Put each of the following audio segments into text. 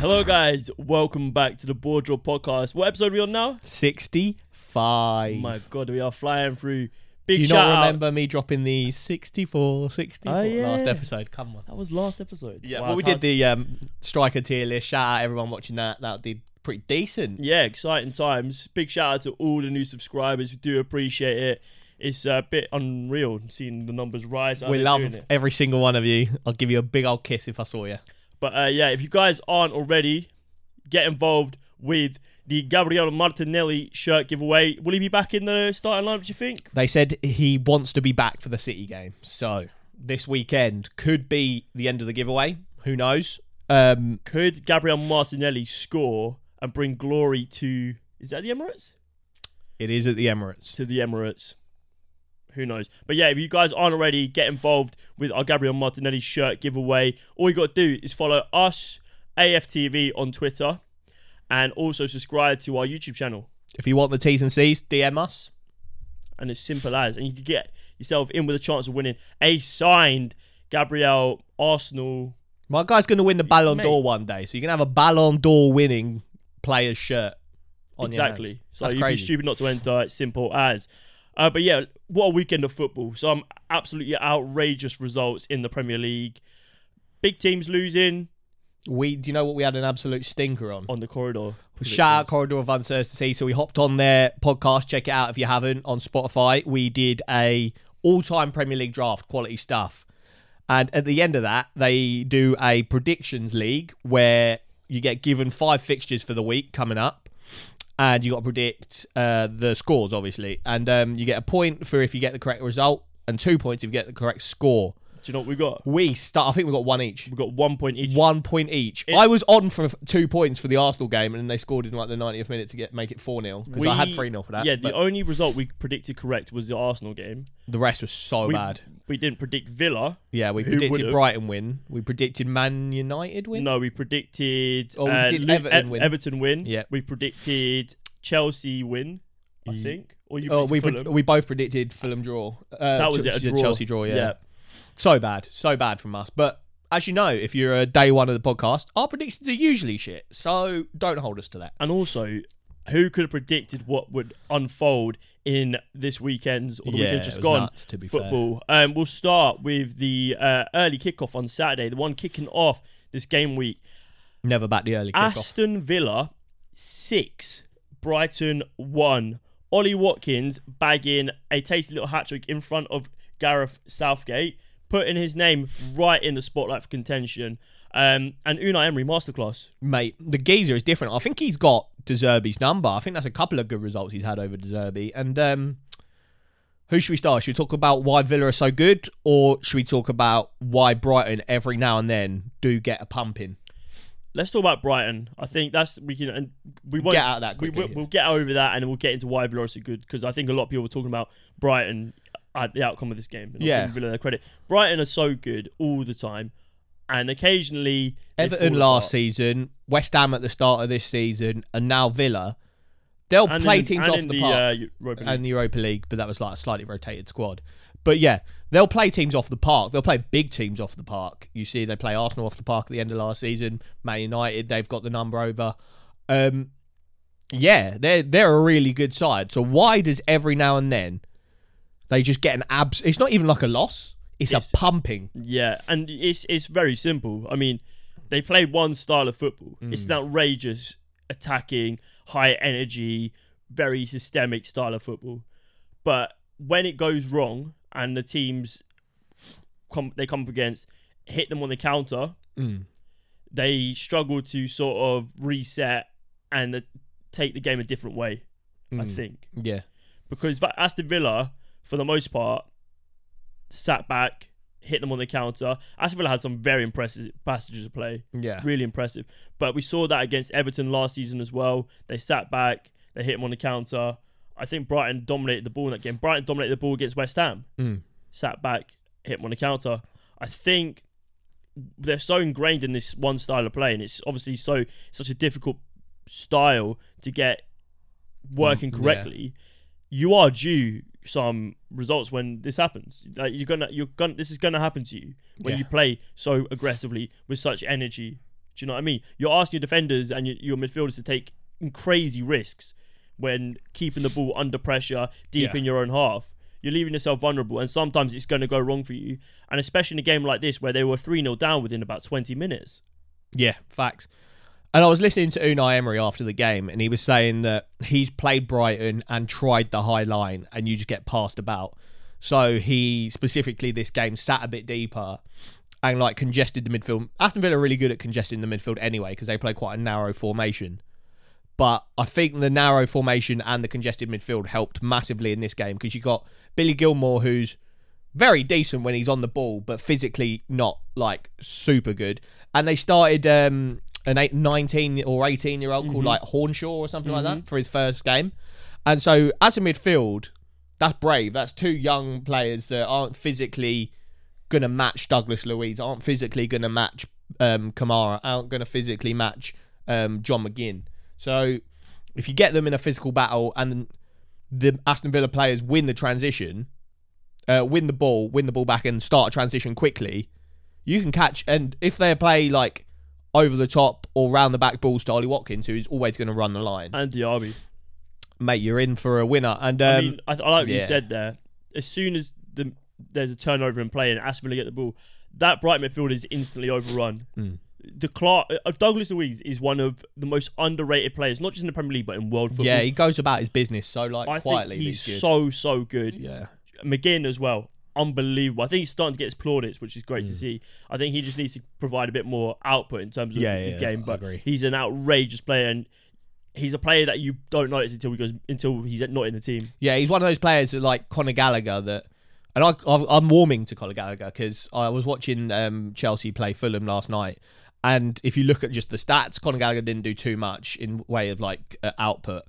Hello, guys. Welcome back to the Bore Draw Podcast. What episode are we on now? 65. Oh my God, we are flying through. Big Do you shout not out. remember me dropping the 64, 64 Oh, yeah. last episode? Come on. That was last episode. Yeah, Wow, well, we did the um, striker tier list. Shout out everyone watching that. That did pretty decent. Yeah, exciting times. Big shout out to all the new subscribers. We do appreciate it. It's a bit unreal seeing the numbers rise. we love doing it. every single one of you. I'll give you a big old kiss if I saw you. But uh, yeah, if you guys aren't already, get involved with the Gabriel Martinelli shirt giveaway. Will he be back in the starting lineup? Do you think? They said he wants to be back for the City game. So this weekend could be the end of the giveaway. Who knows? Um, Could Gabriel Martinelli score and bring glory to? Is that the Emirates? it is at the Emirates. To the Emirates. Who knows? But yeah, if you guys aren't already, get involved with our Gabriel Martinelli shirt giveaway. All you got to do is follow us, AFTV, on Twitter, and also subscribe to our YouTube channel. If you want the T's and C's, DM us. and it's simple as, and you can get yourself in with a chance of winning a signed Gabriel Arsenal. My guy's going to win the Ballon d'Or one day, so you can have a Ballon d'Or winning player's shirt. On your exactly. So That's you'd crazy. be stupid not to enter. It's simple as. Uh, but yeah, what a weekend of football. Some absolutely outrageous results in the Premier League. Big teams losing We, do you know what we had an absolute stinker on? on the corridor. Shout out. Corridor of Uncertainty. So we hopped on their podcast. Check it out if you haven't on Spotify. We did a all-time Premier League draft, quality stuff. And at the end of that, they do a predictions league where you get given five fixtures for the week coming up, and you got to predict uh, the scores, obviously. And um, you get a point for if you get the correct result, and two points if you get the correct score. Do you know what we got? We start. I think we got one each. We got one point each. One point each. It- I was on for f- two points for the Arsenal game, and then they scored in like the 90th minute to get make it four 0 because I had We- three 0 for that. Yeah, the but only result we predicted correct was the Arsenal game. the rest was so we, bad. We didn't predict Villa. Yeah, we who predicted would've? Brighton win. We predicted Man United win. No, we predicted Oh, we uh, did Lu- Everton win. Everton win. Yeah. We predicted Chelsea win, I Ye- think. Or you Oh, we predicted pred- Fulham. we both predicted Fulham draw. Uh, that was Ch- it, a draw. Chelsea draw. Yeah. So bad, so bad from us. But as you know, if you're a day one of the podcast, our predictions are usually shit. So don't hold us to that. And also, who could have predicted what would unfold in this weekend's or the Yeah, weekend just gone nuts, to be fair. football? Um, we'll start with the uh, early kickoff on Saturday, the one kicking off this game week. Never back the early kickoff. Aston Villa six, Brighton one. Ollie Watkins bagging a tasty little hat trick in front of Gareth Southgate, putting his name right in the spotlight for contention. Um, and Unai Emery masterclass. mate, the geezer is different. I think he's got De Zerbi's number. I think that's a couple of good results he's had over De Zerbi. And um, who should we start? Should we talk about why Villa are so good, or should we talk about why Brighton every now and then do get a pumping? Let's talk about Brighton. I think that's we can and we won't Get out of that We, quickly. will we'll get over that and we'll get into why Villa are so good because I think a lot of people were talking about Brighton at the outcome of this game. and Yeah. Villa their credit. Brighton are so good all the time, and occasionally Everton last apart. season, West Ham at the start of this season, and now Villa. They'll and play in, teams off the, the park. uh, and the Europa League, but that was like a slightly rotated squad. But yeah, they'll play teams off the park. They'll play big teams off the park. You see, they play Arsenal off the park at the end of last season. Man United, they've got the number over. Um, yeah, they're they're a really good side. So why does every now and then they just get an abs? It's not even like a loss. It's, It's- a pumping. Yeah, and it's it's very simple. I mean, they play one style of football. It's Mm. an outrageous, attacking, high energy, very systemic style of football. But when it goes wrong and the teams come they come up against hit them on the counter, Mm. they struggle to sort of reset and take the game a different way. I Mm. think Yeah, because Aston Villa, for the most part, sat back, hit them on the counter. Aston Villa had some very impressive passages of play, yeah, really impressive. But we saw that against Everton last season as well. They sat back, they hit them on the counter. I think Brighton dominated the ball in that game. Brighton dominated the ball against West Ham, Mm. sat back, hit them on the counter. I think they're so ingrained in this one style of play, and it's obviously so such a difficult style to get working Mm, yeah. correctly. You are due some results when this happens. Like you're gonna, you're gonna, this is gonna happen to you when Yeah. you play so aggressively with such energy. Do you know what I mean? You're asking your defenders and your, your midfielders to take crazy risks when keeping the ball under pressure deep Yeah. in your own half. You're leaving yourself vulnerable, and sometimes it's going to go wrong for you. And especially in a game like this where they were 3 0 down within about 20 minutes. Yeah, facts. And I was listening to Unai Emery after the game, and he was saying that he's played Brighton and tried the high line, and you just get passed about. So he specifically this game sat a bit deeper and like congested the midfield. Aston Villa are really good at congesting the midfield anyway because they play quite a narrow formation. But I think the narrow formation and the congested midfield helped massively in this game because you got Billy Gilmour, who's very decent when he's on the ball, but physically not like super good. And they started um, an eight, 19 or 18 year old called like Hornshaw or something like that for his first game. And so as a midfield, that's brave. That's two young players that aren't physically going to match Douglas Luiz, aren't physically going to match um, Kamara, aren't going to physically match um, John McGinn. So if you get them in a physical battle and the Aston Villa players win the transition, uh, win the ball, win the ball back, and start a transition quickly, you can catch. And if they play like over the top or round the back balls to Ollie Watkins, who's always going to run the line, And Diaby. mate, you're in for a winner. And um, I mean, I, I like what you said there. As soon as the there's a turnover in play and Aston Villa get the ball, that Bright midfield is instantly overrun. Mm. The Clark, uh, Douglas Luiz is one of the most underrated players, not just in the Premier League but in world football. yeah, he goes about his business so like I quietly. think he's so so good. yeah. McGinn as well, unbelievable. I think he's starting to get his plaudits, which is great to see. I think he just needs to provide a bit more output in terms of Mm. Yeah, his yeah, game. But he's an outrageous player, and he's a player that you don't notice until he goes until he's not in the team. Yeah, he's one of those players that like Conor Gallagher that, and I, I'm warming to Conor Gallagher because I was watching um, Chelsea play Fulham last night, and if you look at just the stats, Conor Gallagher didn't do too much in way of like uh, output,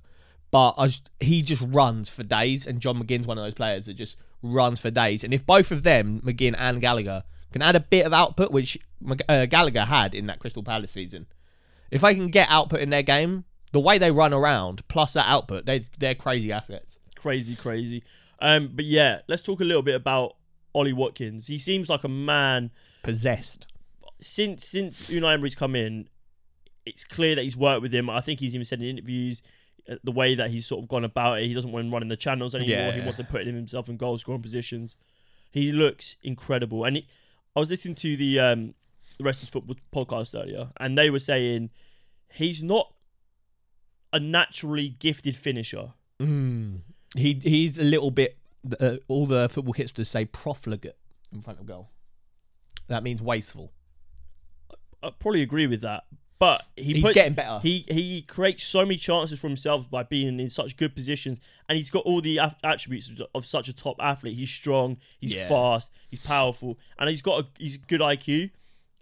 but I he just runs for days, and John McGinn's one of those players that just runs for days, and if both of them, McGinn and Gallagher, can add a bit of output, which uh, Gallagher had in that Crystal Palace season, if they can get output in their game, the way they run around plus that output, they they're crazy assets. crazy, crazy. Um, but yeah, let's talk a little bit about Ollie Watkins. He seems like a man Possessed. since since Unai Emery's come in. It's clear that he's worked with him. I think he's even said in interviews the way that he's sort of gone about it. He doesn't want him running the channels anymore. Yeah. He wants to put himself in goal scoring positions. He looks incredible. And he, I was listening to the um, the rest of football podcast earlier, and they were saying he's not a naturally gifted finisher. Mm. He he's a little bit. Uh, all the football hipsters say profligate in front of goal. That means wasteful. I probably agree with that. But he He's puts, getting better. He he creates so many chances for himself by being in such good positions, and he's got all the attributes of, of such a top athlete. He's strong, he's Yeah. fast, he's powerful, and he's got a he's good IQ.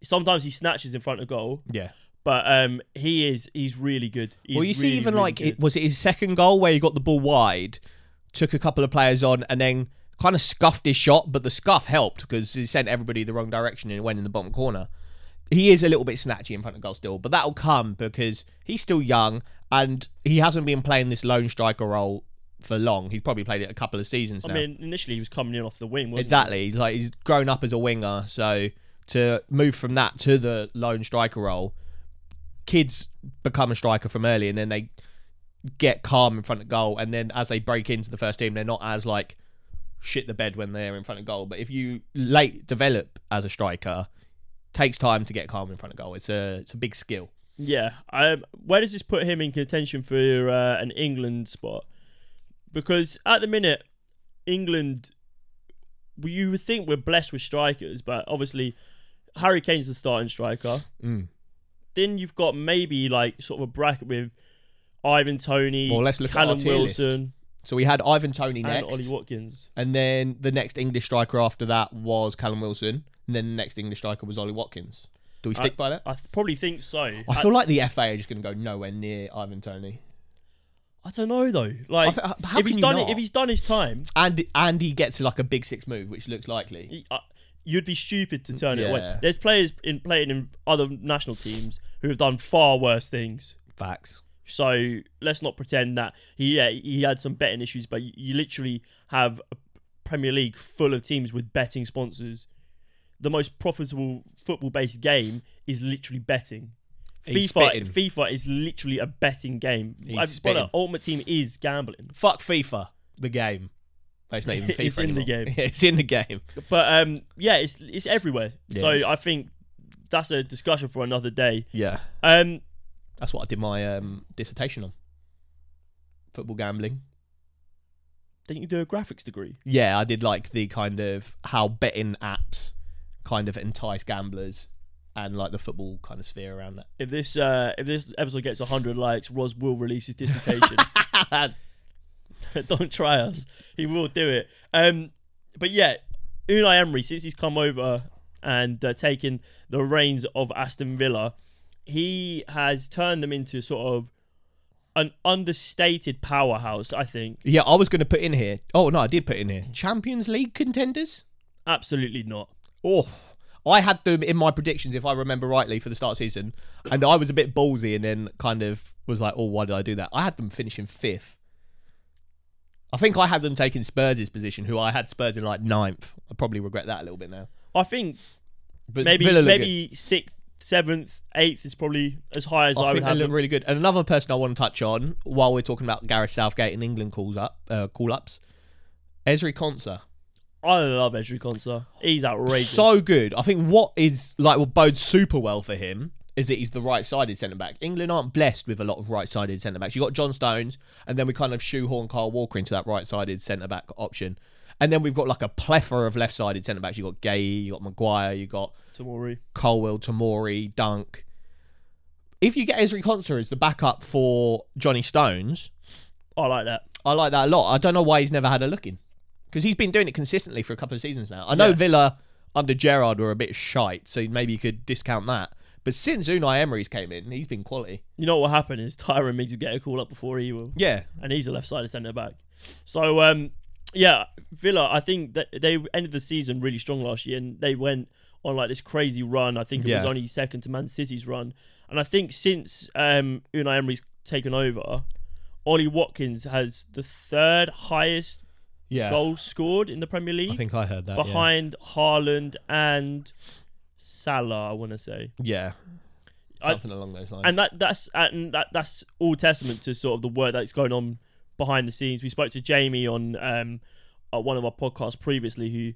Sometimes he snatches in front of goal, yeah. but um, he is he's really good. He's well, you see, really, even really like good. it, was it his second goal where he got the ball wide, took a couple of players on, and then kind of scuffed his shot, but the scuff helped because he sent everybody the wrong direction and it went in the bottom corner. He is a little bit snatchy in front of goal still, but that'll come because he's still young and he hasn't been playing this lone striker role for long. He's probably played it a couple of seasons I now. mean, initially he was coming in off the wing, wasn't Exactly. He's like he's grown up as a winger, so to move from that to the lone striker role, kids become a striker from early, and then they get calm in front of goal, and then as they break into the first team, they're not as like shit the bed when they're in front of goal. But if you late develop as a striker, takes time to get calm in front of goal. It's a it's a big skill. Yeah. Um, where does this put him in contention for uh, an England spot? Because at the minute, England, you would think we're blessed with strikers, but obviously Harry Kane's the starting striker. Mm. Then you've got maybe like sort of a bracket with Ivan Toney, Well, let's look at Callum our tier list. Wilson, So we had Ivan Toney and next, Ollie Watkins. and then the next English striker after that was Callum Wilson, and then the next English striker was Ollie Watkins. Do we stick by that? I th- probably think so. I feel like the FA are just going to go nowhere near Ivan Toney. I don't know though. Like I if he's done it, if he's done his time, And and he gets like a big six move, which looks likely. he- uh, you'd be stupid to turn it away. There's players in playing in other national teams who have done far worse things. Facts. So let's not pretend that he yeah, he had some betting issues, but you, you literally have a Premier League full of teams with betting sponsors. The most profitable football-based game is literally betting. He's FIFA, spitting. FIFA is literally a betting game. He's I've spitting. brother, Ultimate Team is gambling. Fuck FIFA, the game. No, It's not even FIFA It's in the anymore. game. it's in the game. But um, yeah, it's it's everywhere. So I think that's a discussion for another day. Yeah, Um, that's what I did my um, dissertation on. Football gambling. didn't you do a graphics degree? Yeah, I did like the kind of how betting apps kind of entice gamblers and like the football kind of sphere around that. If this uh, if this episode gets hundred likes, Ros will release his dissertation. Don't try us. He will do it. Um, but yeah, Unai Emery since he's come over and uh, taken the reins of Aston Villa, he has turned them into sort of an understated powerhouse. I think yeah, I was going to put in here. Oh no, I did put in here. Champions League contenders. absolutely not. Oh, I had them in my predictions, if I remember rightly, for the start of the season, and I was a bit ballsy, and then kind of was like, "Oh, why did I do that?" I had them finishing fifth. I think I had them taking Spurs' position, who I had Spurs in like ninth. I probably regret that a little bit now. I think But maybe Villa maybe sixth, seventh, eighth is probably as high as I, I, would they have look them. really good. And another person I want to touch on while we're talking about Gareth Southgate and England calls up, uh, call ups, Ezri Konsa. I love Ezri Konsa. He's outrageous. So good. I think what is like will bode super well for him is that he's the right-sided centre back. England aren't blessed with a lot of right-sided centre backs. You got John Stones, and then we kind of shoehorn Carl Walker into that right-sided centre back option. And then we've got like a plethora of left-sided centre backs. You got Gay, you got Maguire, you got Tamori. Colwill, Tamori, Dunk. If you get Ezri Konsa as the backup for Johnny Stones, I like that. I like that a lot. I don't know why he's never had a look in. Because he's been doing it consistently for a couple of seasons now. I know Yeah. Villa under Gerard were a bit shite, so maybe you could discount that. But since Unai Emery's came in, he's been quality. You know what happened is Tyrone Mings will get a call up before he will, Yeah. and he's a left-sided centre back. So um, yeah, Villa. I think that they ended the season really strong last year, and they went on like this crazy run. I think it was only second to Man City's run, and I think since um, Unai Emery's taken over, Ollie Watkins has the third highest Yeah. goals scored in the Premier League, I think I heard that. yeah. behind Haaland and Salah. I want to say. Yeah. I- Something along those lines. and that that's and that that's all testament to sort of the work that's going on behind the scenes. We spoke to Jamie on um uh, one of our podcasts previously, who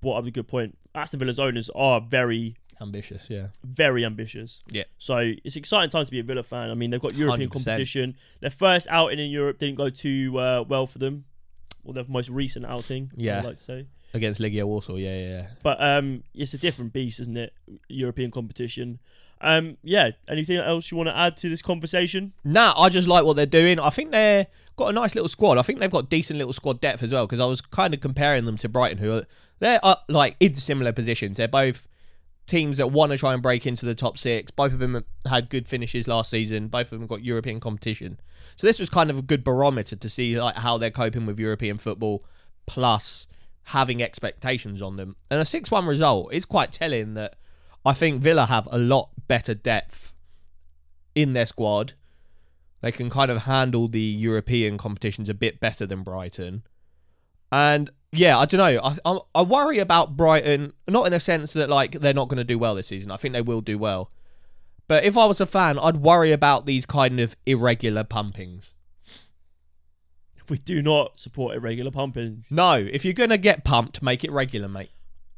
brought up a good point. Aston Villa's owners are very Ambitious, yeah. very ambitious. Yeah. So it's exciting times to be a Villa fan. I mean, they've got European 100%. competition. Their first outing in Europe didn't go too uh, well for them. Or their most recent outing, Yeah. I'd like to say. Against Legia Warsaw, yeah, yeah, yeah. But um, it's a different beast, isn't it? European competition. Um, yeah. Anything else you want to add to this conversation? Nah, I just like what they're doing. I think they're got a nice little squad. I think they've got decent little squad depth as well. Because I was kind of comparing them to Brighton, who are they're uh, like in similar positions. They're both teams that want to try and break into the top six. Both of them had good finishes last season. Both of them got European competition. So this was kind of a good barometer to see like how they're coping with European football, plus having expectations on them. And a six-one result is quite telling that I think Villa have a lot better depth in their squad. They can kind of handle the European competitions a bit better than Brighton. And yeah, I don't know. I, I I worry about Brighton, not in a sense that like they're not going to do well this season. I think they will do well. But if I was a fan, I'd worry about these kind of irregular pumpings. We do not support irregular pumpings. No, if you're going to get pumped, make it regular, mate.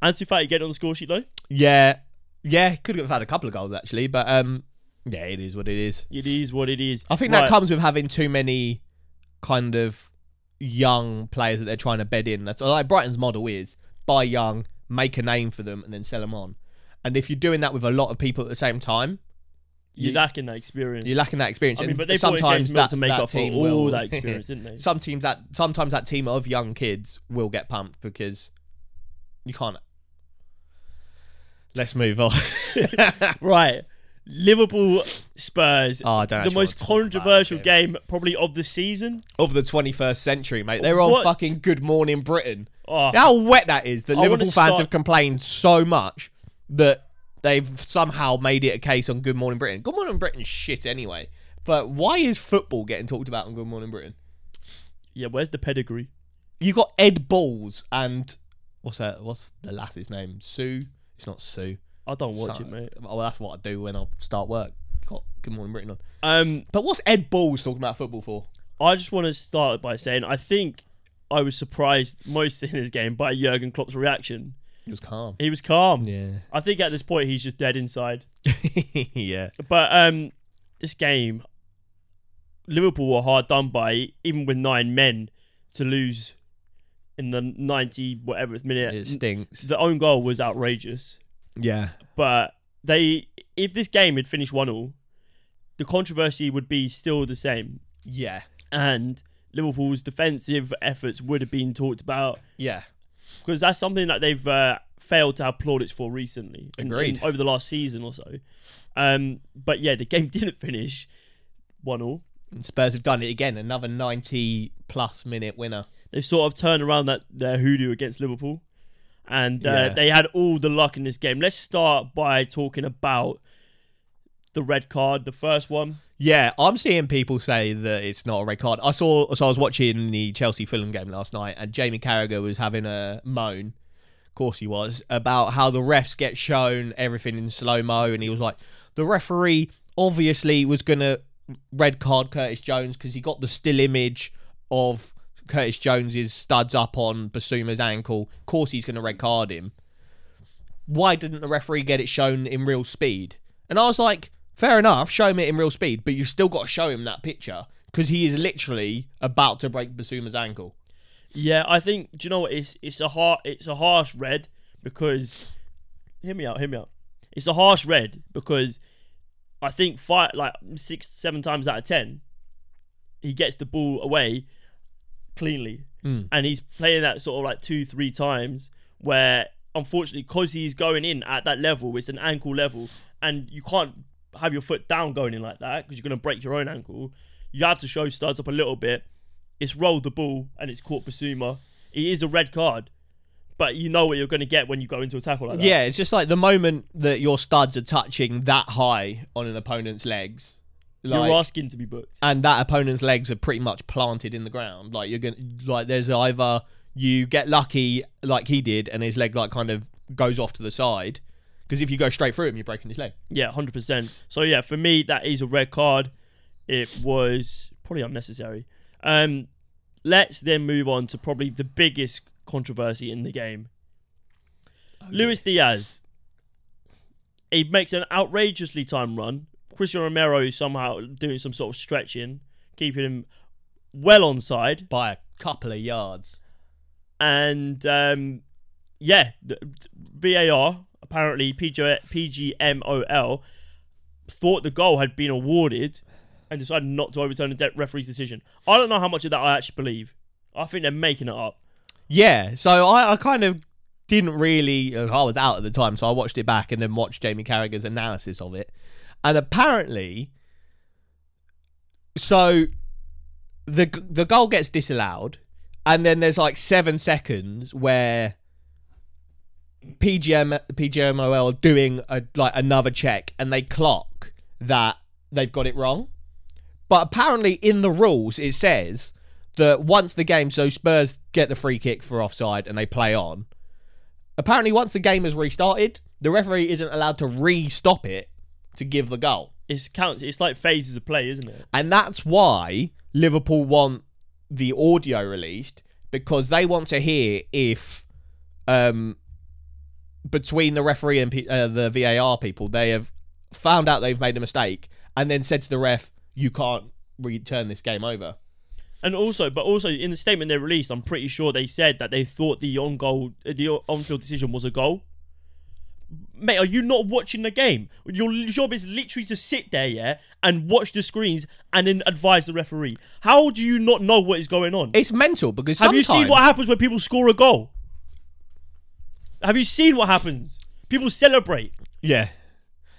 Ansu Fati get on the score sheet though. Yeah, yeah, could have had a couple of goals actually, but um, yeah, it is what it is. It is what it is. I think Right. that comes with having too many kind of young players that they're trying to bed in. That's like Brighton's model is buy young, make a name for them, and then sell them on. And if you're doing that with a lot of people at the same time, You're you- lacking that experience. you're lacking that experience. I mean, but they sometimes that, to make that up for all will, that experience, didn't they? Some teams that sometimes that team of young kids will get pumped because you can't. Let's move on. Right. Liverpool Spurs. Oh, the most want to talk about controversial game. probably of the season. of the 21st century, mate. They're on fucking Good Morning Britain. Oh, How wet that is. The I Liverpool fans start- have complained so much that they've somehow made it a case on Good Morning Britain. Good Morning Britain's shit anyway. But why is football getting talked about on Good Morning Britain? yeah. Where's the pedigree? You got Ed Balls and what's that? What's the lass's name? Sue. It's not Sue. I don't watch Some- it, mate. Well, that's what I do when I start work. got Good Morning Britain on. Um, But what's Ed Balls talking about football for? I just want to start by saying I think I was surprised most in this game by Jurgen Klopp's reaction. He was calm. He was calm. Yeah. I think at this point he's just dead inside. yeah. But um, this game, Liverpool were hard done by, even with nine men, to lose in the ninety whatever minute. It stinks. The own goal was outrageous, Yeah. but they, if this game had finished one all, the controversy would be still the same, Yeah. and Liverpool's defensive efforts would have been talked about Yeah. Because that's something that they've uh, failed to have plaudits for recently. in- Agreed. in- over the last season or so. Um, but yeah, the game didn't finish one all. And Spurs have done it again. Another 90 plus minute winner. They've sort of turned around that their hoodoo against Liverpool, and uh, Yeah. they had all the luck in this game. Let's start by talking about the red card, the first one. Yeah, I'm seeing people say that it's not a red card. I saw, so I was watching the Chelsea Fulham game last night, and Jamie Carragher was having a moan, of course he was, about how the refs get shown everything in slow mo, and he was like, the referee obviously was gonna red card Curtis Jones because he got the still image of Curtis Jones's studs up on Bissouma's ankle. Of course he's gonna red card him. Why didn't the referee get it shown in real speed? And I was like, fair enough, show him it in real speed, but you've still got to show him that picture because he is literally about to break Bissouma's ankle. Yeah, I think. Do you know what? It's it's a har it's a harsh red because. Hear me out. Hear me out. It's a harsh red because I think five like six seven times out of ten, he gets the ball away cleanly, Mm. and he's playing that sort of like two three times where unfortunately because he's going in at that level, it's an ankle level, and you can't have your foot down going in like that because you're going to break your own ankle. You have to show studs up a little bit. It's rolled the ball and it's caught Bissouma. It is a red card, but you know what you're going to get when you go into a tackle like that. Yeah, it's just like the moment that your studs are touching that high on an opponent's legs, like, you're asking to be booked. and that opponent's legs are pretty much planted in the ground. Like you're gonna, like there's either you get lucky like he did, and his leg like kind of goes off to the side, because if you go straight through him, you're breaking his leg. Yeah, hundred percent. So yeah, for me that is a red card. It was probably unnecessary. Um, let's then move on to probably the biggest controversy in the game. Luis Diaz. He makes an outrageously time run. Cristian Romero is somehow doing some sort of stretching, keeping him well on side by a couple of yards. And um, yeah, the, VAR apparently PG, PGMOL thought the goal had been awarded and decided not to overturn the de- referee's decision. I don't know how much of that I actually believe. I think they're making it up. Yeah, so I, I kind of didn't really. uh, I was out at the time, so I watched it back and then watched Jamie Carragher's analysis of it. And apparently, so the the goal gets disallowed, and then there's like seven seconds where PGM PGMOL are doing a, like another check, and they clock that they've got it wrong. But apparently, in the rules, it says that once the game, so Spurs get the free kick for offside and they play on. Apparently, once the game has restarted, the referee isn't allowed to re-stop it to give the goal, It's counts. It's like phases of play, isn't it? and that's why Liverpool want the audio released because they want to hear if, um, between the referee and uh, the VAR people, they have found out they've made a mistake and then said to the ref, "You can't return this game over." And also, but also in the statement they released, I'm pretty sure they said that they thought the on goal, the on-field decision was a goal. Mate, are you not watching the game? Your job is literally to sit there, yeah, and watch the screens and then advise the referee. How do you not know what is going on? It's mental because Have you seen what happens when people score a goal? Have you seen what happens? People celebrate. Yeah.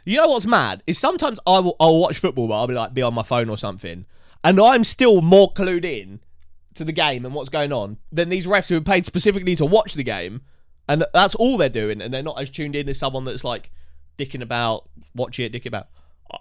You know what's mad is sometimes I will I'll watch football, but I'll be like be on my phone or something, and I'm still more clued in to the game and what's going on than these refs who are paid specifically to watch the game, and that's all they're doing, and they're not as tuned in as someone that's like dicking about, watch it, dicking about.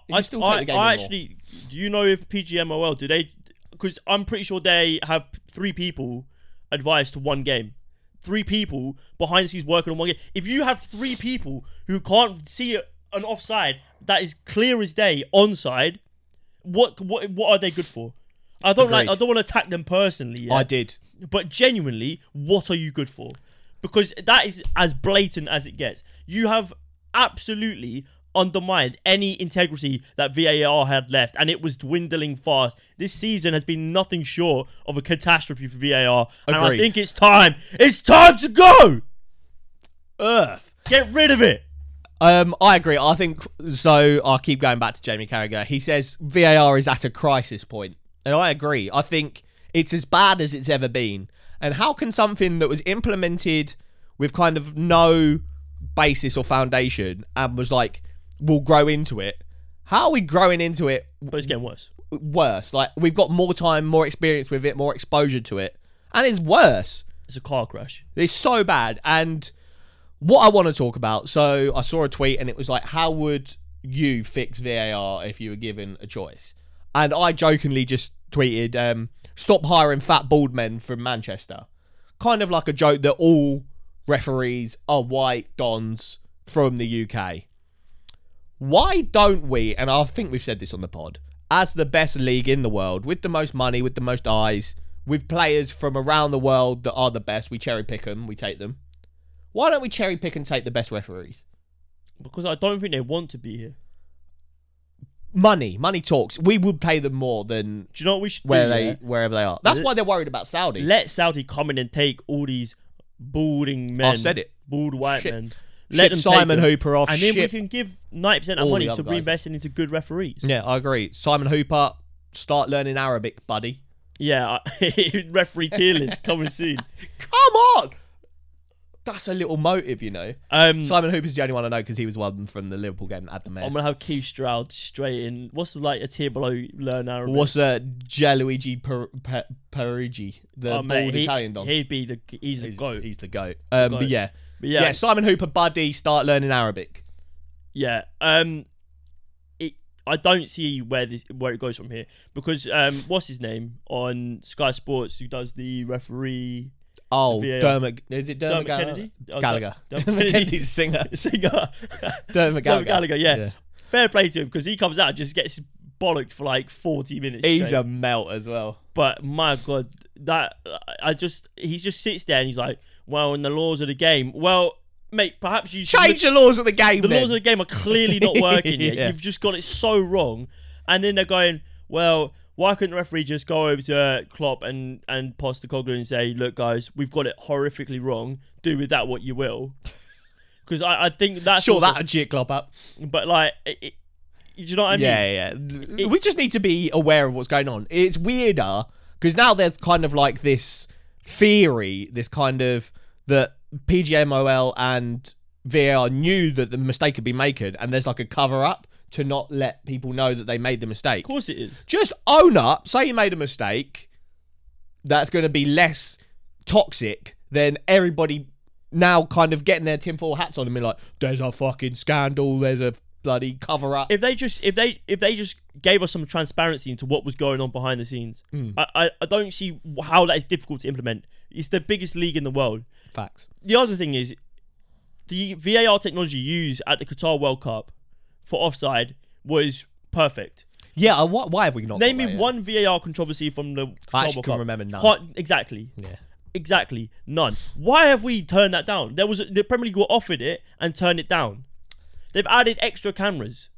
You I still take I, the game I more. actually, do you know if PGMOL do they? Because I'm pretty sure they have three people advised to one game. Three people behind the scenes working on one game. If you have three people who can't see an offside that is clear as day onside, what what what are they good for? I don't like. I don't want to attack them personally. Yeah? I did. But genuinely, what are you good for? Because that is as blatant as it gets. You have absolutely undermined any integrity that VAR had left, and it was dwindling fast. This season has been nothing short of a catastrophe for VAR, and I think it's time. It's time to go. Earth. Get rid of it. Um, I agree. I think so. I'll keep going back to Jamie Carragher. He says VAR is at a crisis point, and I agree. I think it's as bad as it's ever been. And how can something that was implemented with kind of no basis or foundation and was like, we'll grow into it? How are we growing into it But it's getting worse. worse? Like we've got more time, more experience with it, more exposure to it, and it's worse. It's a car crash. It's so bad. And what I want to talk about, so I saw a tweet and it was like, how would you fix VAR if you were given a choice? And I jokingly just tweeted, um, stop hiring fat bald men from Manchester. Kind of like a joke that all referees are white dons from the UK. Why don't we, and I think we've said this on the pod, as the best league in the world, with the most money, with the most eyes, with players from around the world that are the best, we cherry pick them, we take them. Why don't we cherry pick and take the best referees? Because I don't think they want to be here. Money, money talks. We would pay them more than Do you know what we should where do? they yeah? wherever they are. That's Let- why they're worried about Saudi. Let Saudi come in and take all these balding men. I said it. Bald white Ship- men. Take Simon them, Hooper off. and then we ship- can give ninety percent of all our money the to other guys. reinvesting into good referees. Yeah, I agree. Simon Hooper, start learning Arabic, buddy. Yeah, I- referee tier list coming soon. Come on! That's a little motive, you know. Um, Simon Hooper's the only one I know because he was one from the Liverpool game at the moment. I'm gonna have Keith Stroud straight in. What's like a tier below learn Arabic? What's uh, Gianluigi per- per- the Oh, bald mate, he, Italian don? He'd be the he's the he's, goat. he's the goat. Um, goat. But yeah. But yeah, yeah, Simon Hooper, buddy, start learning Arabic. Yeah. Um, it. I don't see where this where it goes from here because um, what's his name on Sky Sports who does the referee Oh, VAR. Dermot. Is it Dermot, Dermot Gallagher? Kennedy? Oh, Gallagher. Dermot Kennedy's singer. singer Dermot Dermot Gallagher. Gallagher. Yeah. Fair play to him because he comes out and just gets bollocked for like forty minutes. He's straight. a melt as well. But my god, that I just he just sits there and he's like, well, in the laws of the game, well, mate, perhaps you should Change the laws of the game. the then. laws of the game are clearly not working yet. Yeah. You've just got it so wrong. And then they're going, well, why couldn't the referee just go over to Klopp and, and Postecoglou and say, look, guys, we've got it horrifically wrong. Do with that what you will. Because I, I think that's sure, also- that'll cheer Klopp up. But like, it, do you know what I mean? yeah, yeah. We just need to be aware of what's going on. It's weirder because now there's kind of like this theory, this kind of that PGMOL and VAR knew that the mistake had been made, and there's like a cover up to not let people know that they made the mistake. Of course it is. Just own up. Say you made a mistake. That's going to be less toxic than everybody now kind of getting their tinfoil hats on and being like, "There's a fucking scandal. There's a bloody cover up." If they just if they if they just gave us some transparency into what was going on behind the scenes, Hmm. I, I I don't see how that is difficult to implement. It's the biggest league in the world. Facts. the other thing is the VAR technology used at the Qatar World Cup for offside was perfect. Yeah, uh, why, why have we not? Name me one VAR controversy from the I Qatar actually World can Cup. remember none. Can't- exactly, Yeah. exactly none. Why have we turned that down? There was the Premier League were offered it and turned it down. They've added extra cameras.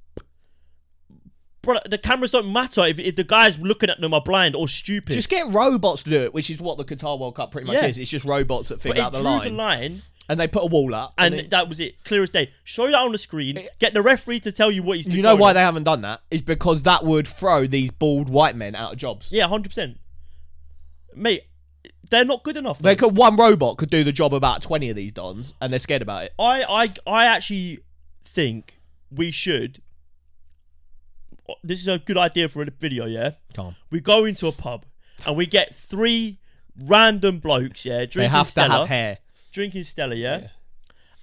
Bro, the cameras don't matter if, if the guys looking at them are blind or stupid. Just get robots to do it, which is what the Qatar World Cup pretty much Yeah. is. It's just robots that but figure it out the drew line, the line and they put a wall up. and then- that was it, clear as day. Show that on the screen. Get the referee to tell you what he's. Doing. you know why they haven't done that? Is because that would throw these bald white men out of jobs. Yeah, hundred percent, mate. They're not good enough. They though. could one robot could do the job of about twenty of these dons, and they're scared about it. I, I, I actually think we should. This is a good idea for a video. Yeah, Come on. we go into a pub and we get three random blokes. Yeah, Drinking They have Stella, to have hair. drinking Stella. Yeah? Yeah.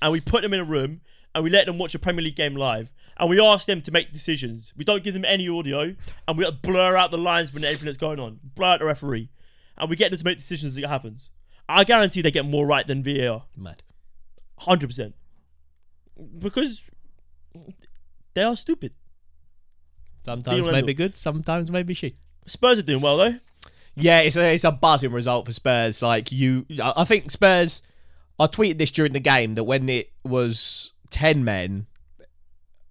and we put them in a room and we let them watch a Premier League game live. And we ask them to make decisions. We don't give them any audio, and we blur out the lines when everything that's going on. Blur out the referee, and we get them to make decisions as it happens. I guarantee they get more right than VAR. Mad. Hundred percent. Because They are stupid. Sometimes Being maybe good, sometimes maybe shit. Spurs are doing well though. Yeah, it's a it's a buzzing result for Spurs. Like you, I I think Spurs. I tweeted this during the game that when it was ten men,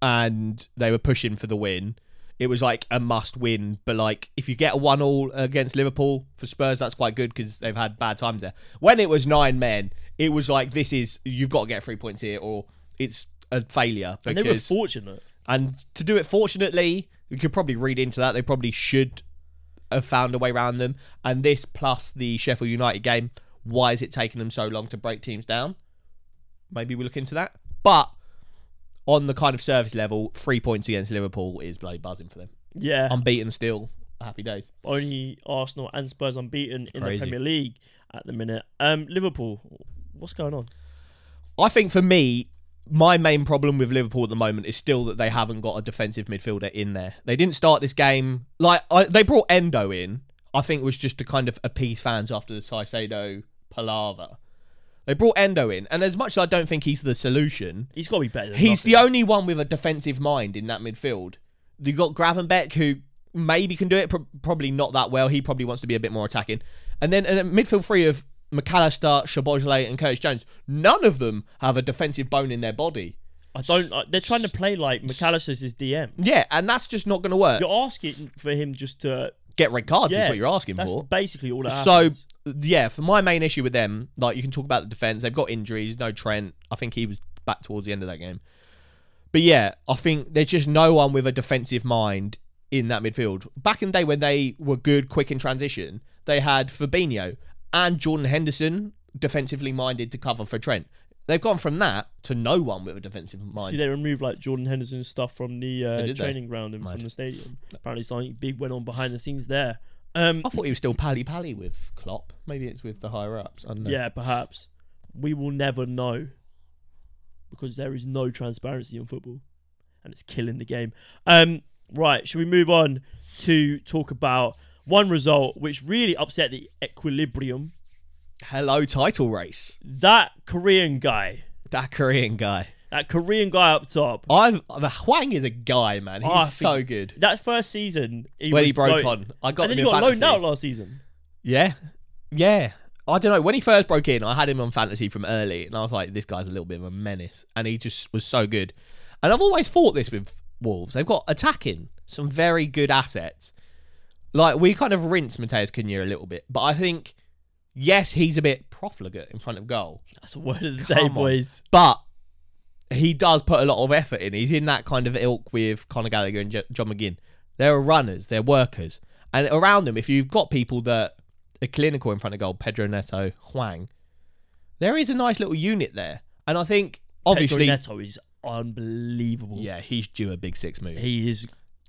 and they were pushing for the win, it was like a must win. But like if you get a one all against Liverpool for Spurs, that's quite good because they've had bad times there. When it was nine men, it was like this is you've got to get three points here or it's a failure And they were fortunate. and to do it fortunately, you could probably read into that. They probably should have found a way around them. And this plus the Sheffield United game, why is it taking them so long to break teams down? Maybe we look into that. But on the kind of service level, three points against Liverpool is bloody buzzing for them. Yeah. Unbeaten still. Happy days. Only Arsenal and Spurs unbeaten in the Premier League at the minute. Um, Liverpool, what's going on? I think for me, my main problem with Liverpool at the moment is still that they haven't got a defensive midfielder in there. They didn't start this game like I, they brought Endo in. I think was just to kind of appease fans after the Caicedo palaver. They brought Endo in, and as much as I don't think he's the solution, He's got to be better. Than he's nothing. the only one with a defensive mind in that midfield. You got Gravenberch who maybe can do it, pro- probably not that well. He probably wants to be a bit more attacking. And then a midfield three of McAllister, Szoboszlai, and Curtis Jones. None of them have a defensive bone in their body. I don't. They're trying to play like Mac Allister's his DM. Yeah, and that's just not going to work. You're asking for him just to. Get red cards Yeah, is what you're asking That's for. basically all that So happens. yeah, for my main issue with them, like you can talk about the defense. They've got injuries. No Trent. I think he was back towards the end of that game. But yeah, I think there's just no one with a defensive mind in that midfield. Back in the day when they were good, quick in transition, they had Fabinho and Jordan Henderson defensively minded to cover for Trent. They've gone from that to no one with a defensive mind. See, they removed like Jordan Henderson's stuff from the uh, training ground and from the stadium. Apparently, something big went on behind the scenes there. Um, I thought he was still pally pally with Klopp. Maybe it's with the higher ups. I don't know. yeah, perhaps we will never know because there is no transparency in football, and it's killing the game. Um, right, should we move on to talk about one result which really upset the equilibrium? Hello, title race. That Korean guy, That Korean guy. that Korean guy up top. I've the Hwang is a guy, man. He's Oh, so good. That first season, he when was he broke on, I got and then he got loaned out last season. Yeah, yeah. I don't know. When he first broke in, I had him on fantasy from early, and I was like, this guy's a little bit of a menace, and he just was so good. And I've always thought this with Wolves. They've got attacking some very good assets. Like we kind of rinse Matheus Cunha a little bit, but I think yes, he's a bit profligate in front of goal. That's a word of the Come day, on. boys. but he does put a lot of effort in. He's in that kind of ilk with Conor Gallagher and Jo- John McGinn. They're runners, they're workers, and around them, if you've got people that are clinical in front of goal, Pedro Neto, Hwang, there is a nice little unit there. And I think obviously, Pedro Neto is unbelievable. yeah, he's due a big six move. He is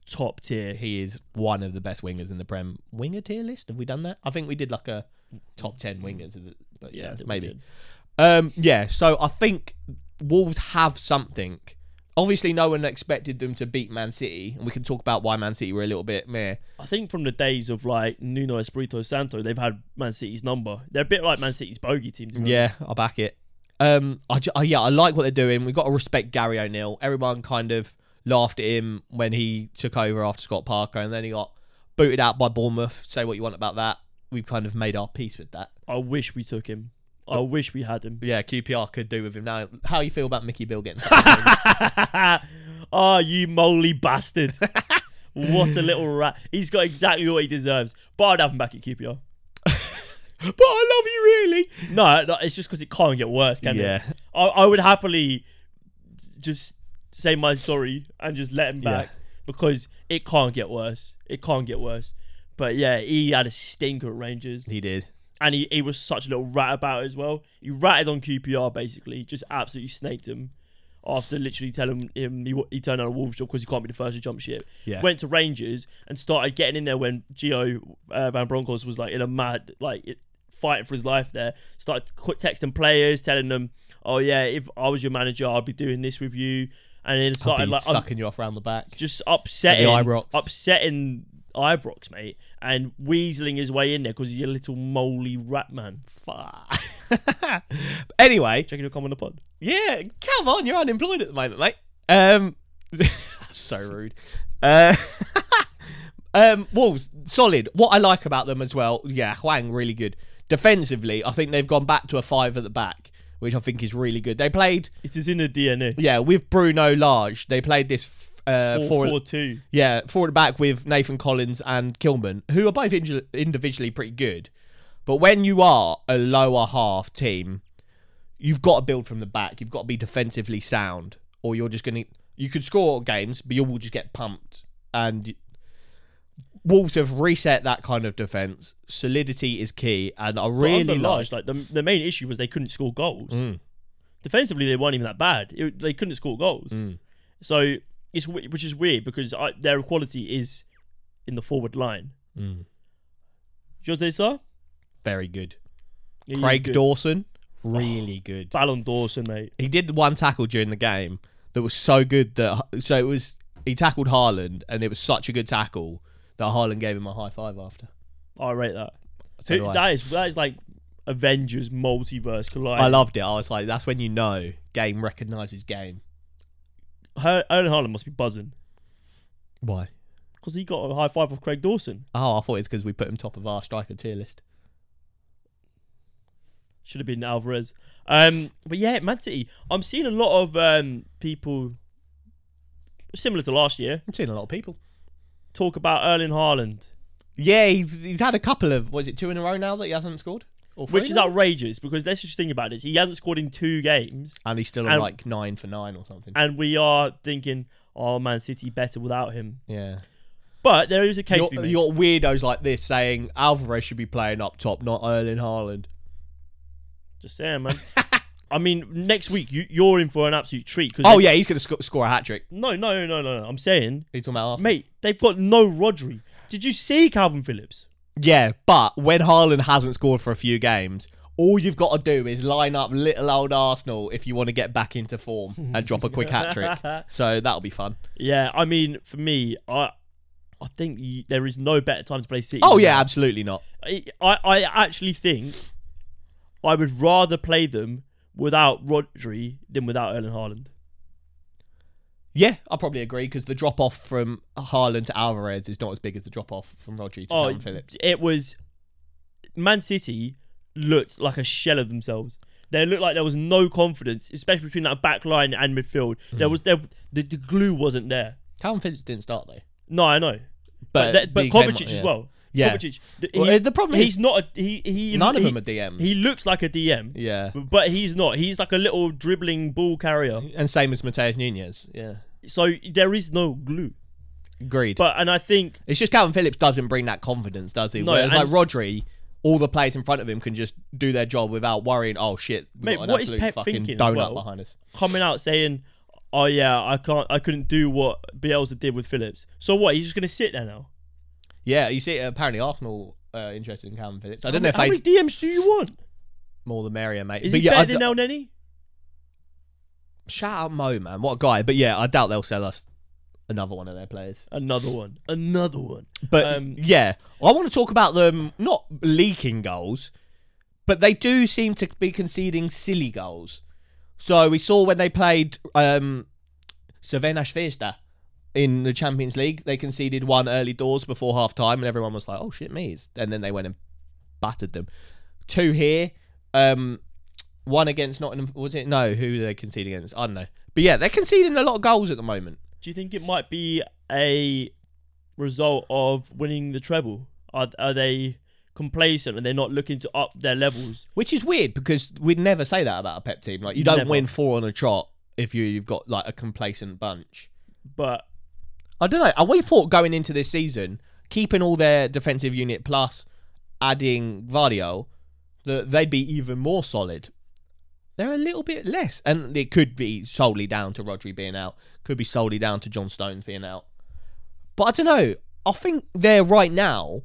top tier. He is one of the best wingers in the Prem. Winger tier list? Have we done that? I think we did like a top ten wingers, but yeah, I we maybe. Um, yeah, so I think Wolves have something. Obviously, no one expected them to beat Man City, and we can talk about why Man City were a little bit meh. I think from the days of like Nuno Espirito Santo, they've had Man City's number. They're a bit like Man City's bogey team. Yeah, I'll back it. Um, I, uh, yeah, I like what they're doing. We've got to respect Gary O'Neill. Everyone kind of laughed at him when he took over after Scott Parker, and then he got booted out by Bournemouth. Say what you want about that. We've kind of made our peace with that. I wish we took him. I wish we had him. Yeah, QPR could do with him now. How you feel about Mickey Beale getting? oh, you moly bastard! what a little rat. He's got exactly what he deserves. But I'd have him back at QPR. but I love you really. No, no it's just because it can't get worse, can Yeah. it? I, I would happily just say my sorry and just let him Yeah. back because it can't get worse. It can't get worse. But yeah, he had a stinker at Rangers, He did. and he, he was such a little rat about it as well. He ratted on QPR basically, just absolutely snaked him after literally telling him he, he turned on a Wolves job because he can't be the first to jump ship. Yeah. Went to Rangers and started getting in there when Gio uh, Van Bronckhorst was like in a mad like it, fighting for his life there. Started texting players, telling them, "Oh yeah, if I was your manager, I'd be doing this with you." And then started like sucking you off round the back. just upsetting Ibrox. upsetting Ibrox, mate, and weaseling his way in there because he's a little moly rat man. Fuck. anyway, Checking to comment on the pod. yeah, come on, you're unemployed at the moment, mate. Um, so rude. Uh, um, Wolves solid. What I like about them as well, yeah, Hwang really good. Defensively, I think they've gone back to a five at the back, which I think is really good. They played, It is in the DNA. yeah, with Bruno Lage. They played this uh, Four, four, four, two. yeah, forward and back with Nathan Collins and Kilman, who are both indi- individually pretty good. But when you are a lower half team, you've got to build from the back. You've got to be defensively sound, or you're just going to. You could score games, but you will just get pumped. And Wolves have reset that kind of defense. Solidity is key, and I really like. Lage, like the, the main issue was they couldn't score goals. Mm, Defensively, they weren't even that bad. It, they couldn't score goals. mm. So it's which is weird because I, their quality is in the forward line. Mm. Jose Sa, Very good. Yeah, Craig good. Dawson, really good. Ballon Dawson, mate. he did one tackle during the game that was so good that so it was he tackled Haaland and it was such a good tackle that Haaland gave him a high five after. I rate that. So do I. that is that is like Avengers multiverse collide. I loved it. I was like, that's when you know game recognises game. Her, Erling Haaland must be buzzing Why? because he got a high five of Craig Dawson. Oh, I thought it's because we put him top of our striker tier list. Should have been Alvarez. Um, but yeah, Man City. I'm seeing a lot of um, people similar to last year I'm seeing a lot of people. Talk about Erling Haaland, Yeah, he's, he's had a couple of was it two in a row now that he hasn't scored, or three which is now? outrageous because let's just think about this. He hasn't scored in two games, and he's still on and- like nine for nine or something. and we are thinking, "Oh, Man City better without him." yeah, But there is a case you to be made. you got weirdos like this saying Alvarez should be playing up top, not Erling Haaland. Just saying, man. I mean, next week you, you're in for an absolute treat. Cause Oh they- yeah, he's going to sc- score a hat trick. No, no, no, no, no. I'm saying, Are you talking about Arsenal? mate, they've got no Rodri. Did you see Kalvin Phillips? Yeah, but when Haaland hasn't scored for a few games, all you've got to do is line up little old Arsenal if you want to get back into form and drop a quick hat trick. So that'll be fun. Yeah, I mean, for me, I I think y there is no better time to play City. Oh yeah, absolutely not. I, I I actually think I would rather play them without Rodri than without Erling Haaland. Yeah, I probably agree because the drop off from Haaland to Alvarez is not as big as the drop off from Rodri to Oh, Phillips. it was Man City looked like a shell of themselves. They looked like there was no confidence, especially between that back line and midfield. There Hmm. was there the, the glue wasn't there. Kalvin Phillips didn't start though, No, I know, but but that, but Kovacic as yeah. well. Yeah. Kovacic. The, Well, he- uh, the problem he's is not a he. he none of he- them are DM. He looks like a DM, yeah, but he's not. He's like a little dribbling ball carrier. and same as Matheus Nunes. Yeah, So there is no glue. agreed. But and I think It's just Kalvin Phillips doesn't bring that confidence, does he? No, Whereas like Rodri, all the players in front of him can just do their job without worrying. Oh shit, Mate, got an what is Pep fucking thinking donut well? behind us. coming out saying, "Oh yeah, I can't, I couldn't do what Bielsa did with Phillips." So what? He's just gonna sit there now. Yeah, you see, apparently Arsenal uh, interested in Kalvin Phillips. I don't know if how they many DMs do you want? more the merrier, mate. Is but he yeah, I better d- than Elneny? shout out Mo, man, what a guy. But yeah, I doubt they'll sell us another one of their players. Another one. Another one. But Um, yeah, I want to talk about them not leaking goals, but they do seem to be conceding silly goals. So we saw when they played um, Crvena Zvezda in the Champions League, they conceded one early doors before half time, and everyone was like, "Oh shit, me!" And then they went and battered them. Two here, um, one against Nottingham. Was it no? Who did they concede against? I don't know. But yeah, they're conceding a lot of goals at the moment. Do you think it might be a result of winning the treble? Are, are they complacent and they're not looking to up their levels? Which is weird because we'd never say that about a pep team. Like you don't Never. win four on a trot if you, you've got like a complacent bunch. But I don't know. We thought going into this season, keeping all their defensive unit plus adding Gvardiol, that they'd be even more solid. They're a little bit less, and it could be solely down to Rodri being out. Could be solely down to John Stones being out. But I don't know. I think they're right now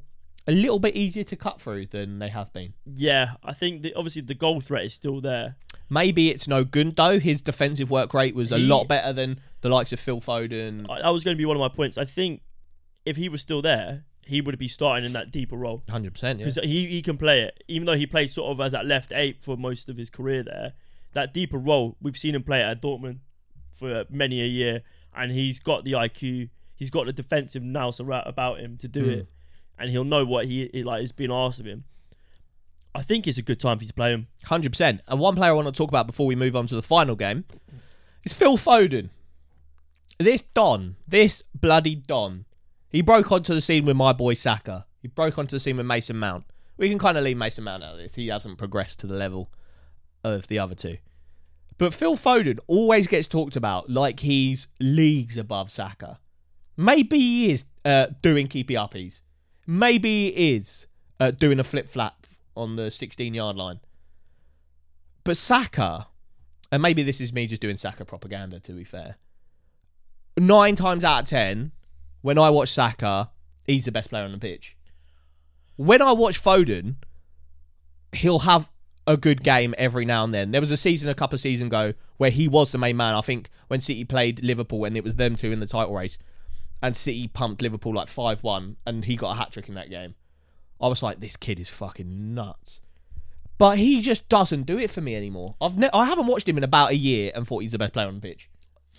a little bit easier to cut through than they have been. yeah, I think that obviously the goal threat is still there. Maybe it's no good though. His defensive work rate was a He- lot better than the likes of Phil Foden. I- That was going to be one of my points. I think if he was still there, he would be starting in that deeper role. Hundred percent. Yeah. because he, he can play it. Even though he played sort of as that left eight for most of his career there, that deeper role we've seen him play at Dortmund for many a year, and he's got the IQ, he's got the defensive nous about him to do Mm. it, and he'll know what he, he like is being asked of him. I think it's a good time for you to play him. Hundred percent. And one player I want to talk about before we move on to the final game is Phil Foden. This Don, this bloody Don, he broke onto the scene with my boy Saka. He broke onto the scene with Mason Mount. We can kind of leave Mason Mount out of this. He hasn't progressed to the level of the other two. But Phil Foden always gets talked about like he's leagues above Saka. Maybe he is uh, doing keepy uppies. Maybe he is uh, doing a flip flap on the 16 yard line. But Saka, and maybe this is me just doing Saka propaganda to be fair. Nine times out of ten, when I watch Saka, he's the best player on the pitch. When I watch Foden, he'll have a good game every now and then. There was a season a couple of seasons ago where he was the main man. I think when City played Liverpool and it was them two in the title race, and City pumped Liverpool like five one, and he got a hat trick in that game. I was like, this kid is fucking nuts. But he just doesn't do it for me anymore. I've ne- I haven't watched him in about a year and thought he's the best player on the pitch.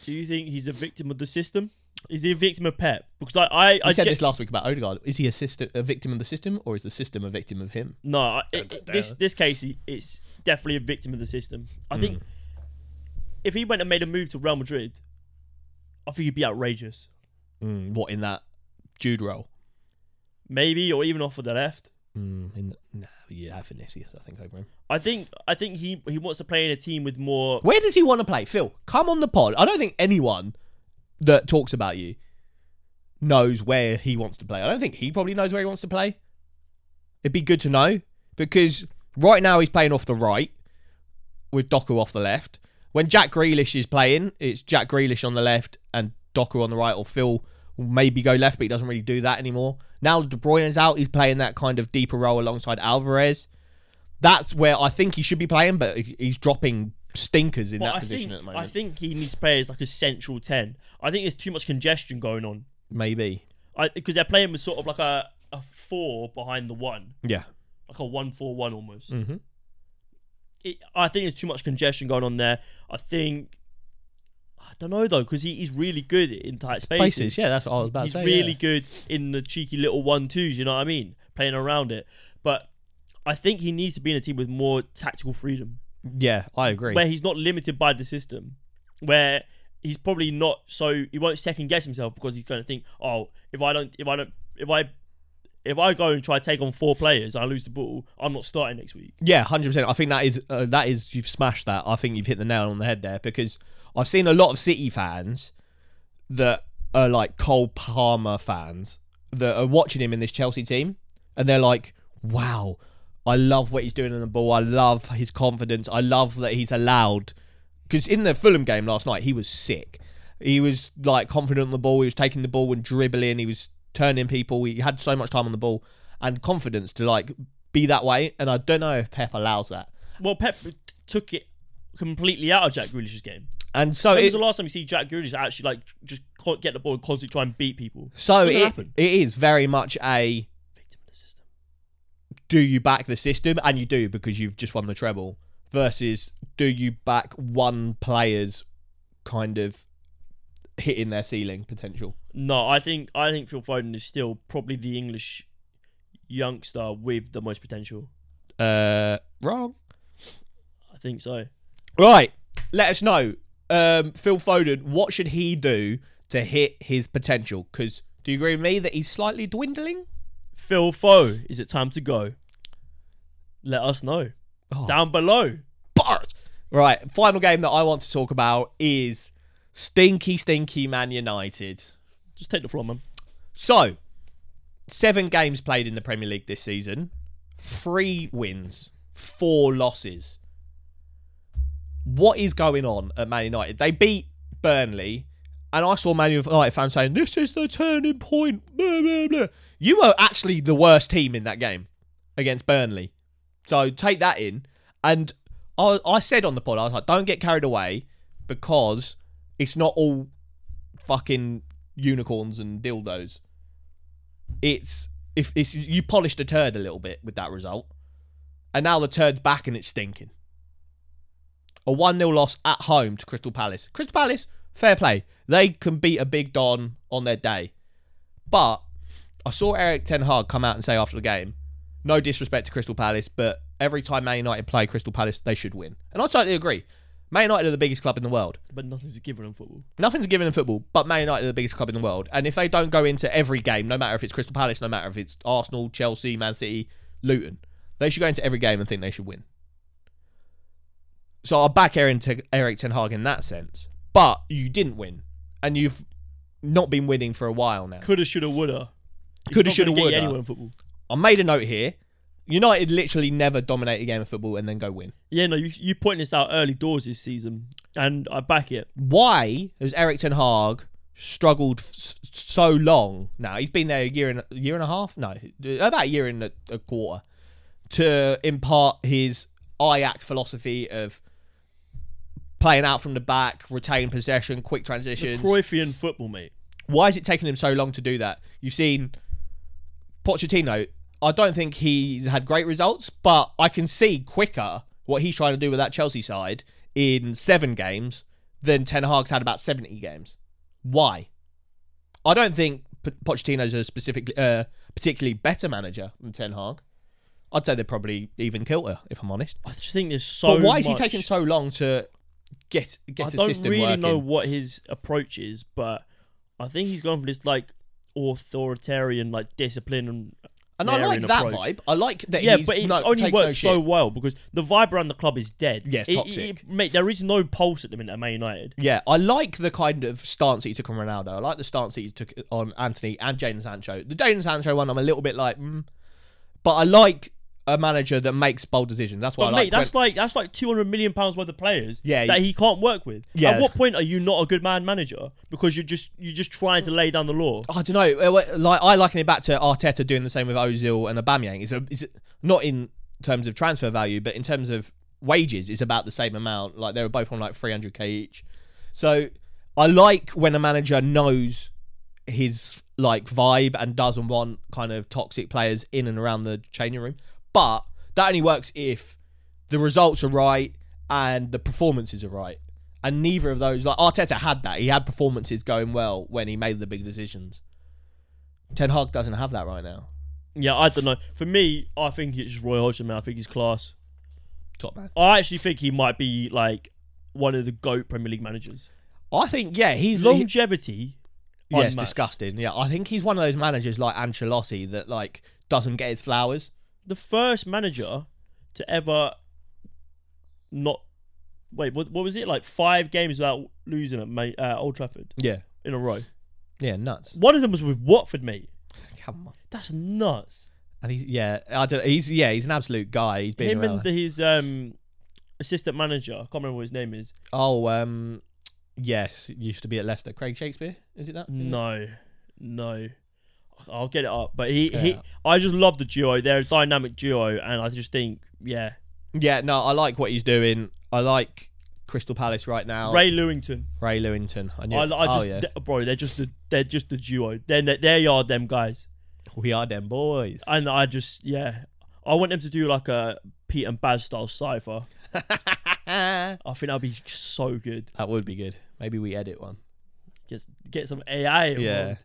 Do you think he's a victim of the system? Is he a victim of Pep? Because I, I, I I said ge- this last week about Odegaard. Is he a, system, a victim of the system, or is the system a victim of him? No, I- it, it- this this case, he- it's definitely a victim of the system. I Hmm. think if he went and made a move to Real Madrid, I think he'd be outrageous. Mm, what in that Jude role? Maybe, or even off of the left. Mm, in nah, you have Vinicius, I think, over him. I think I think he he wants to play in a team with more. Where does he want to play? Phil, come on the pod. I don't think anyone that talks about you knows where he wants to play. I don't think he probably knows where he wants to play. It'd be good to know because right now he's playing off the right with Doku off the left. When Jack Grealish is playing, it's Jack Grealish on the left and Doku on the right, or Phil maybe go left, but he doesn't really do that anymore. Now De Bruyne is out, he's playing that kind of deeper role alongside Alvarez. That's where I think he should be playing, but he's dropping stinkers in But that I position think at the moment. I think he needs to play as like a central ten. I think there's too much congestion going on. Maybe. because they're playing with sort of like a a four behind the one, Yeah. like a one four one almost. Mm-hmm. it, I think there's too much congestion going on there. I think I don't know though because he, he's really good in tight spaces. Spaces, yeah, that's what I was about he's to say. really yeah. good in the cheeky little one twos. You know what I mean? Playing around it, but I think he needs to be in a team with more tactical freedom, Yeah, I agree. where he's not limited by the system, where he's probably not so he won't second guess himself because he's going to think, oh, if I don't, if I don't, if I. If I go and try to take on four players, I lose the ball. I'm not starting next week. Yeah, hundred percent. I think that is uh, that is you've smashed that. I think you've hit the nail on the head there because I've seen a lot of City fans that are like Cole Palmer fans that are watching him in this Chelsea team, and they're like, "Wow, I love what he's doing on the ball. I love his confidence. I love that he's allowed." Because in the Fulham game last night, he was sick. He was like confident on the ball. He was taking the ball and dribbling. He was turning people. He had so much time on the ball and confidence to like be that way. And I don't know if Pep allows that. Well, Pep took it completely out of Jack Grealish's game. And so When it, was the last time you see Jack Grealish actually like just get the ball and constantly try and beat people? so it, it is very much a Victim of the system. do you back the system and you do because you've just won the treble versus do you back one player's kind of hitting their ceiling potential. No, I think I think Phil Foden is still probably the English youngster with the most potential. Uh, wrong. I think so. Right. Let us know. Um, Phil Foden, what should he do to hit his potential? Because do you agree with me that he's slightly dwindling? Phil Foe, is it time to go? Let us know Oh, down below. bars. Right. Final game that I want to talk about is stinky, stinky Man United. Just take the floor, man. So, seven games played in the Premier League this season, three wins, four losses. What is going on at Man United? They beat Burnley, and I saw Man United fans saying, This is the turning point. Blah, blah, blah. You were actually the worst team in that game against Burnley. So, take that in. And I, I said on the pod, I was like, Don't get carried away because it's not all fucking unicorns and dildos. It's if it's you polished a turd a little bit with that result, and now the turd's back and it's stinking. A one 0 loss at home to Crystal Palace. Crystal Palace Fair play. They can beat a big Don on their day. But I saw Erik Ten Hag come out and say after the game, no disrespect to Crystal Palace, but every time Man United play Crystal Palace, they should win. And I totally agree. Man United are the biggest club in the world. But nothing's given in football. Nothing's given in football, but Man United are the biggest club in the world. And if they don't go into every game, no matter if it's Crystal Palace, no matter if it's Arsenal, Chelsea, Man City, Luton, they should go into every game and think they should win. So I'll back Erik Ten, Erik Ten Hag in that sense. But you didn't win. And you've not been winning for a while now. Coulda, shoulda, woulda. It's Coulda, not shoulda, gonna get you woulda. Anywhere in football. I made a note here. United literally never dominate a game of football and then go win. Yeah, no, you you pointed this out early doors this season, and I back it. Why has Erik Ten Hag struggled f- s- so long now? He's been there a year and a year and a half. No, about a year and a, a quarter to impart his Ajax philosophy of playing out from the back, retain possession, quick The transitions. Cruyffian football, mate. Why is it taking him so long to do that? You've seen Pochettino. I don't think he's had great results, but I can see quicker what he's trying to do with that Chelsea side in seven games than Ten Hag's had about seventy games. Why? I don't think P- Pochettino's a specifically uh, particularly better manager than Ten Hag. I'd say they're probably even kilter, if I'm honest. I just think there's so. but why is he taking so long to get get I a don't system really working? know what his approach is, but I think he's gone for this like authoritarian, like discipline and. and I like that approach. vibe. I like that. Yeah, he's but it no, only works no so well because the vibe around the club is dead. Yeah, it's It- it- mate, there is no pulse at the minute at Man United. Yeah, I like the kind of stance that he took on Ronaldo. I like the stance that he took on Antony and Jadon Sancho. The Jadon Sancho one, I'm a little bit like, mm. but I like a manager that makes bold decisions. That's why But I mate, like. that's like that's like two hundred million pounds worth of players Yeah, that he can't work with. Yeah. At what point are you not a good man manager because you're just you're just trying to lay down the law? I don't know. uh, Like I liken it back to Arteta doing the same with Ozil and Aubameyang. It's, a, it's not in terms of transfer value, but in terms of wages, it's about the same amount. Like they were both on like 300k each. So I like when a manager knows his like vibe and doesn't want kind of toxic players in and around the changing room. But that only works if the results are right and the performances are right. And neither of those, like Arteta had that. He had performances going well when he made the big decisions. Ten Hag doesn't have that right now. Yeah, I don't know. For me, I think it's just Roy Hodgson, man. I think he's class. Top man. I actually think he might be like one of the GOAT Premier League managers. I think yeah, he's Longevity. it's unmatched. disgusting. Yeah, I think he's one of those managers like Ancelotti that like doesn't get his flowers. The first manager to ever not. Wait, what, what was it? Like five games without losing at Ma- uh, Old Trafford Yeah, in a row. yeah, nuts. One of them was with Watford, mate. Come on. That's nuts. And he's yeah, I don't. He's yeah, he's an absolute guy. He's been Him around. and his um, assistant manager. I can't remember what his name is. oh, um, yes, used to be at Leicester. Craig Shakespeare, is it that? No, no. I'll get it up. But he, he I just love the duo. They're a dynamic duo, and I just think, yeah, Yeah, no, I like what he's doing. I like Crystal Palace right now. Ray Lewington. Ray Lewington. I, knew I. I oh, just, oh yeah, th- bro, they're just the, they're just the duo. They're, they are them guys, we are them boys. and I just, yeah, I want them to do like a Pete and Bas style cipher. I think that'd be so good. That would be good. Maybe we edit one. Just get some AI. involved.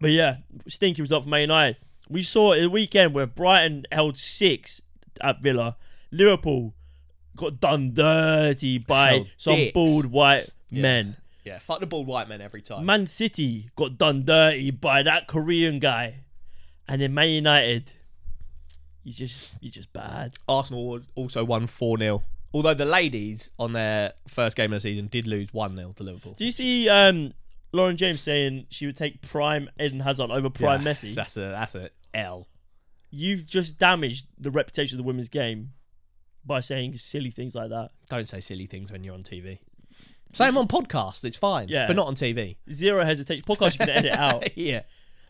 But yeah, stinky result for Man United. We saw it the weekend where Brighton held six at Villa. Liverpool got done dirty by some dicks. bald white Yeah. men. Yeah, fuck the bald white men every time. Man City got done dirty by that Korean guy. And then Man United, you just you just bad. Arsenal also won 4 0. Although the ladies on their first game of the season did lose 1 0 to Liverpool. Do you see um, Lauren James saying she would take prime Eden Hazard over prime Yeah, Messi? That's a that's a L. You've just damaged the reputation of the women's game by saying silly things like that. Don't say silly things when you're on TV. Say them on podcasts, it's fine. Yeah. But not on TV. Zero hesitation. Podcast you can edit out. yeah.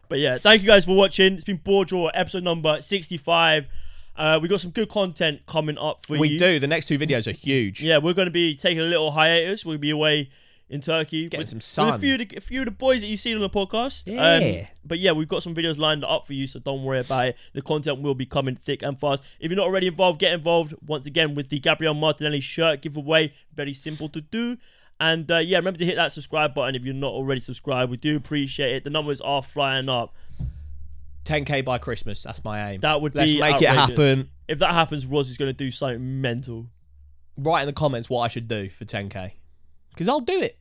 But yeah, thank you guys for watching. It's been Bore Draw episode number 65. Uh, we got some good content coming up for We you. We do. The next two videos are huge. Yeah, we're going to be taking a little hiatus. We'll be away in Turkey. Getting with- some with sun. a few, of the, a few of the boys that you've seen on the podcast. Yeah. Um, but yeah, we've got some videos lined up for you, so don't worry about it. The content will be coming thick and fast. If you're not already involved, get involved once again with the Gabriel Martinelli shirt giveaway. Very simple to do. And uh, yeah, remember to hit that subscribe button if you're not already subscribed. We do appreciate it. The numbers are flying up. 10k by Christmas. That's my aim. That would Let's be make it happen. If that happens, Roz is going to do something mental. Write in the comments what I should do for 10k, because I'll do it.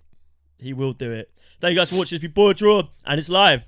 He will do it. Thank you guys for watching. It's Bore Draw, and it's live.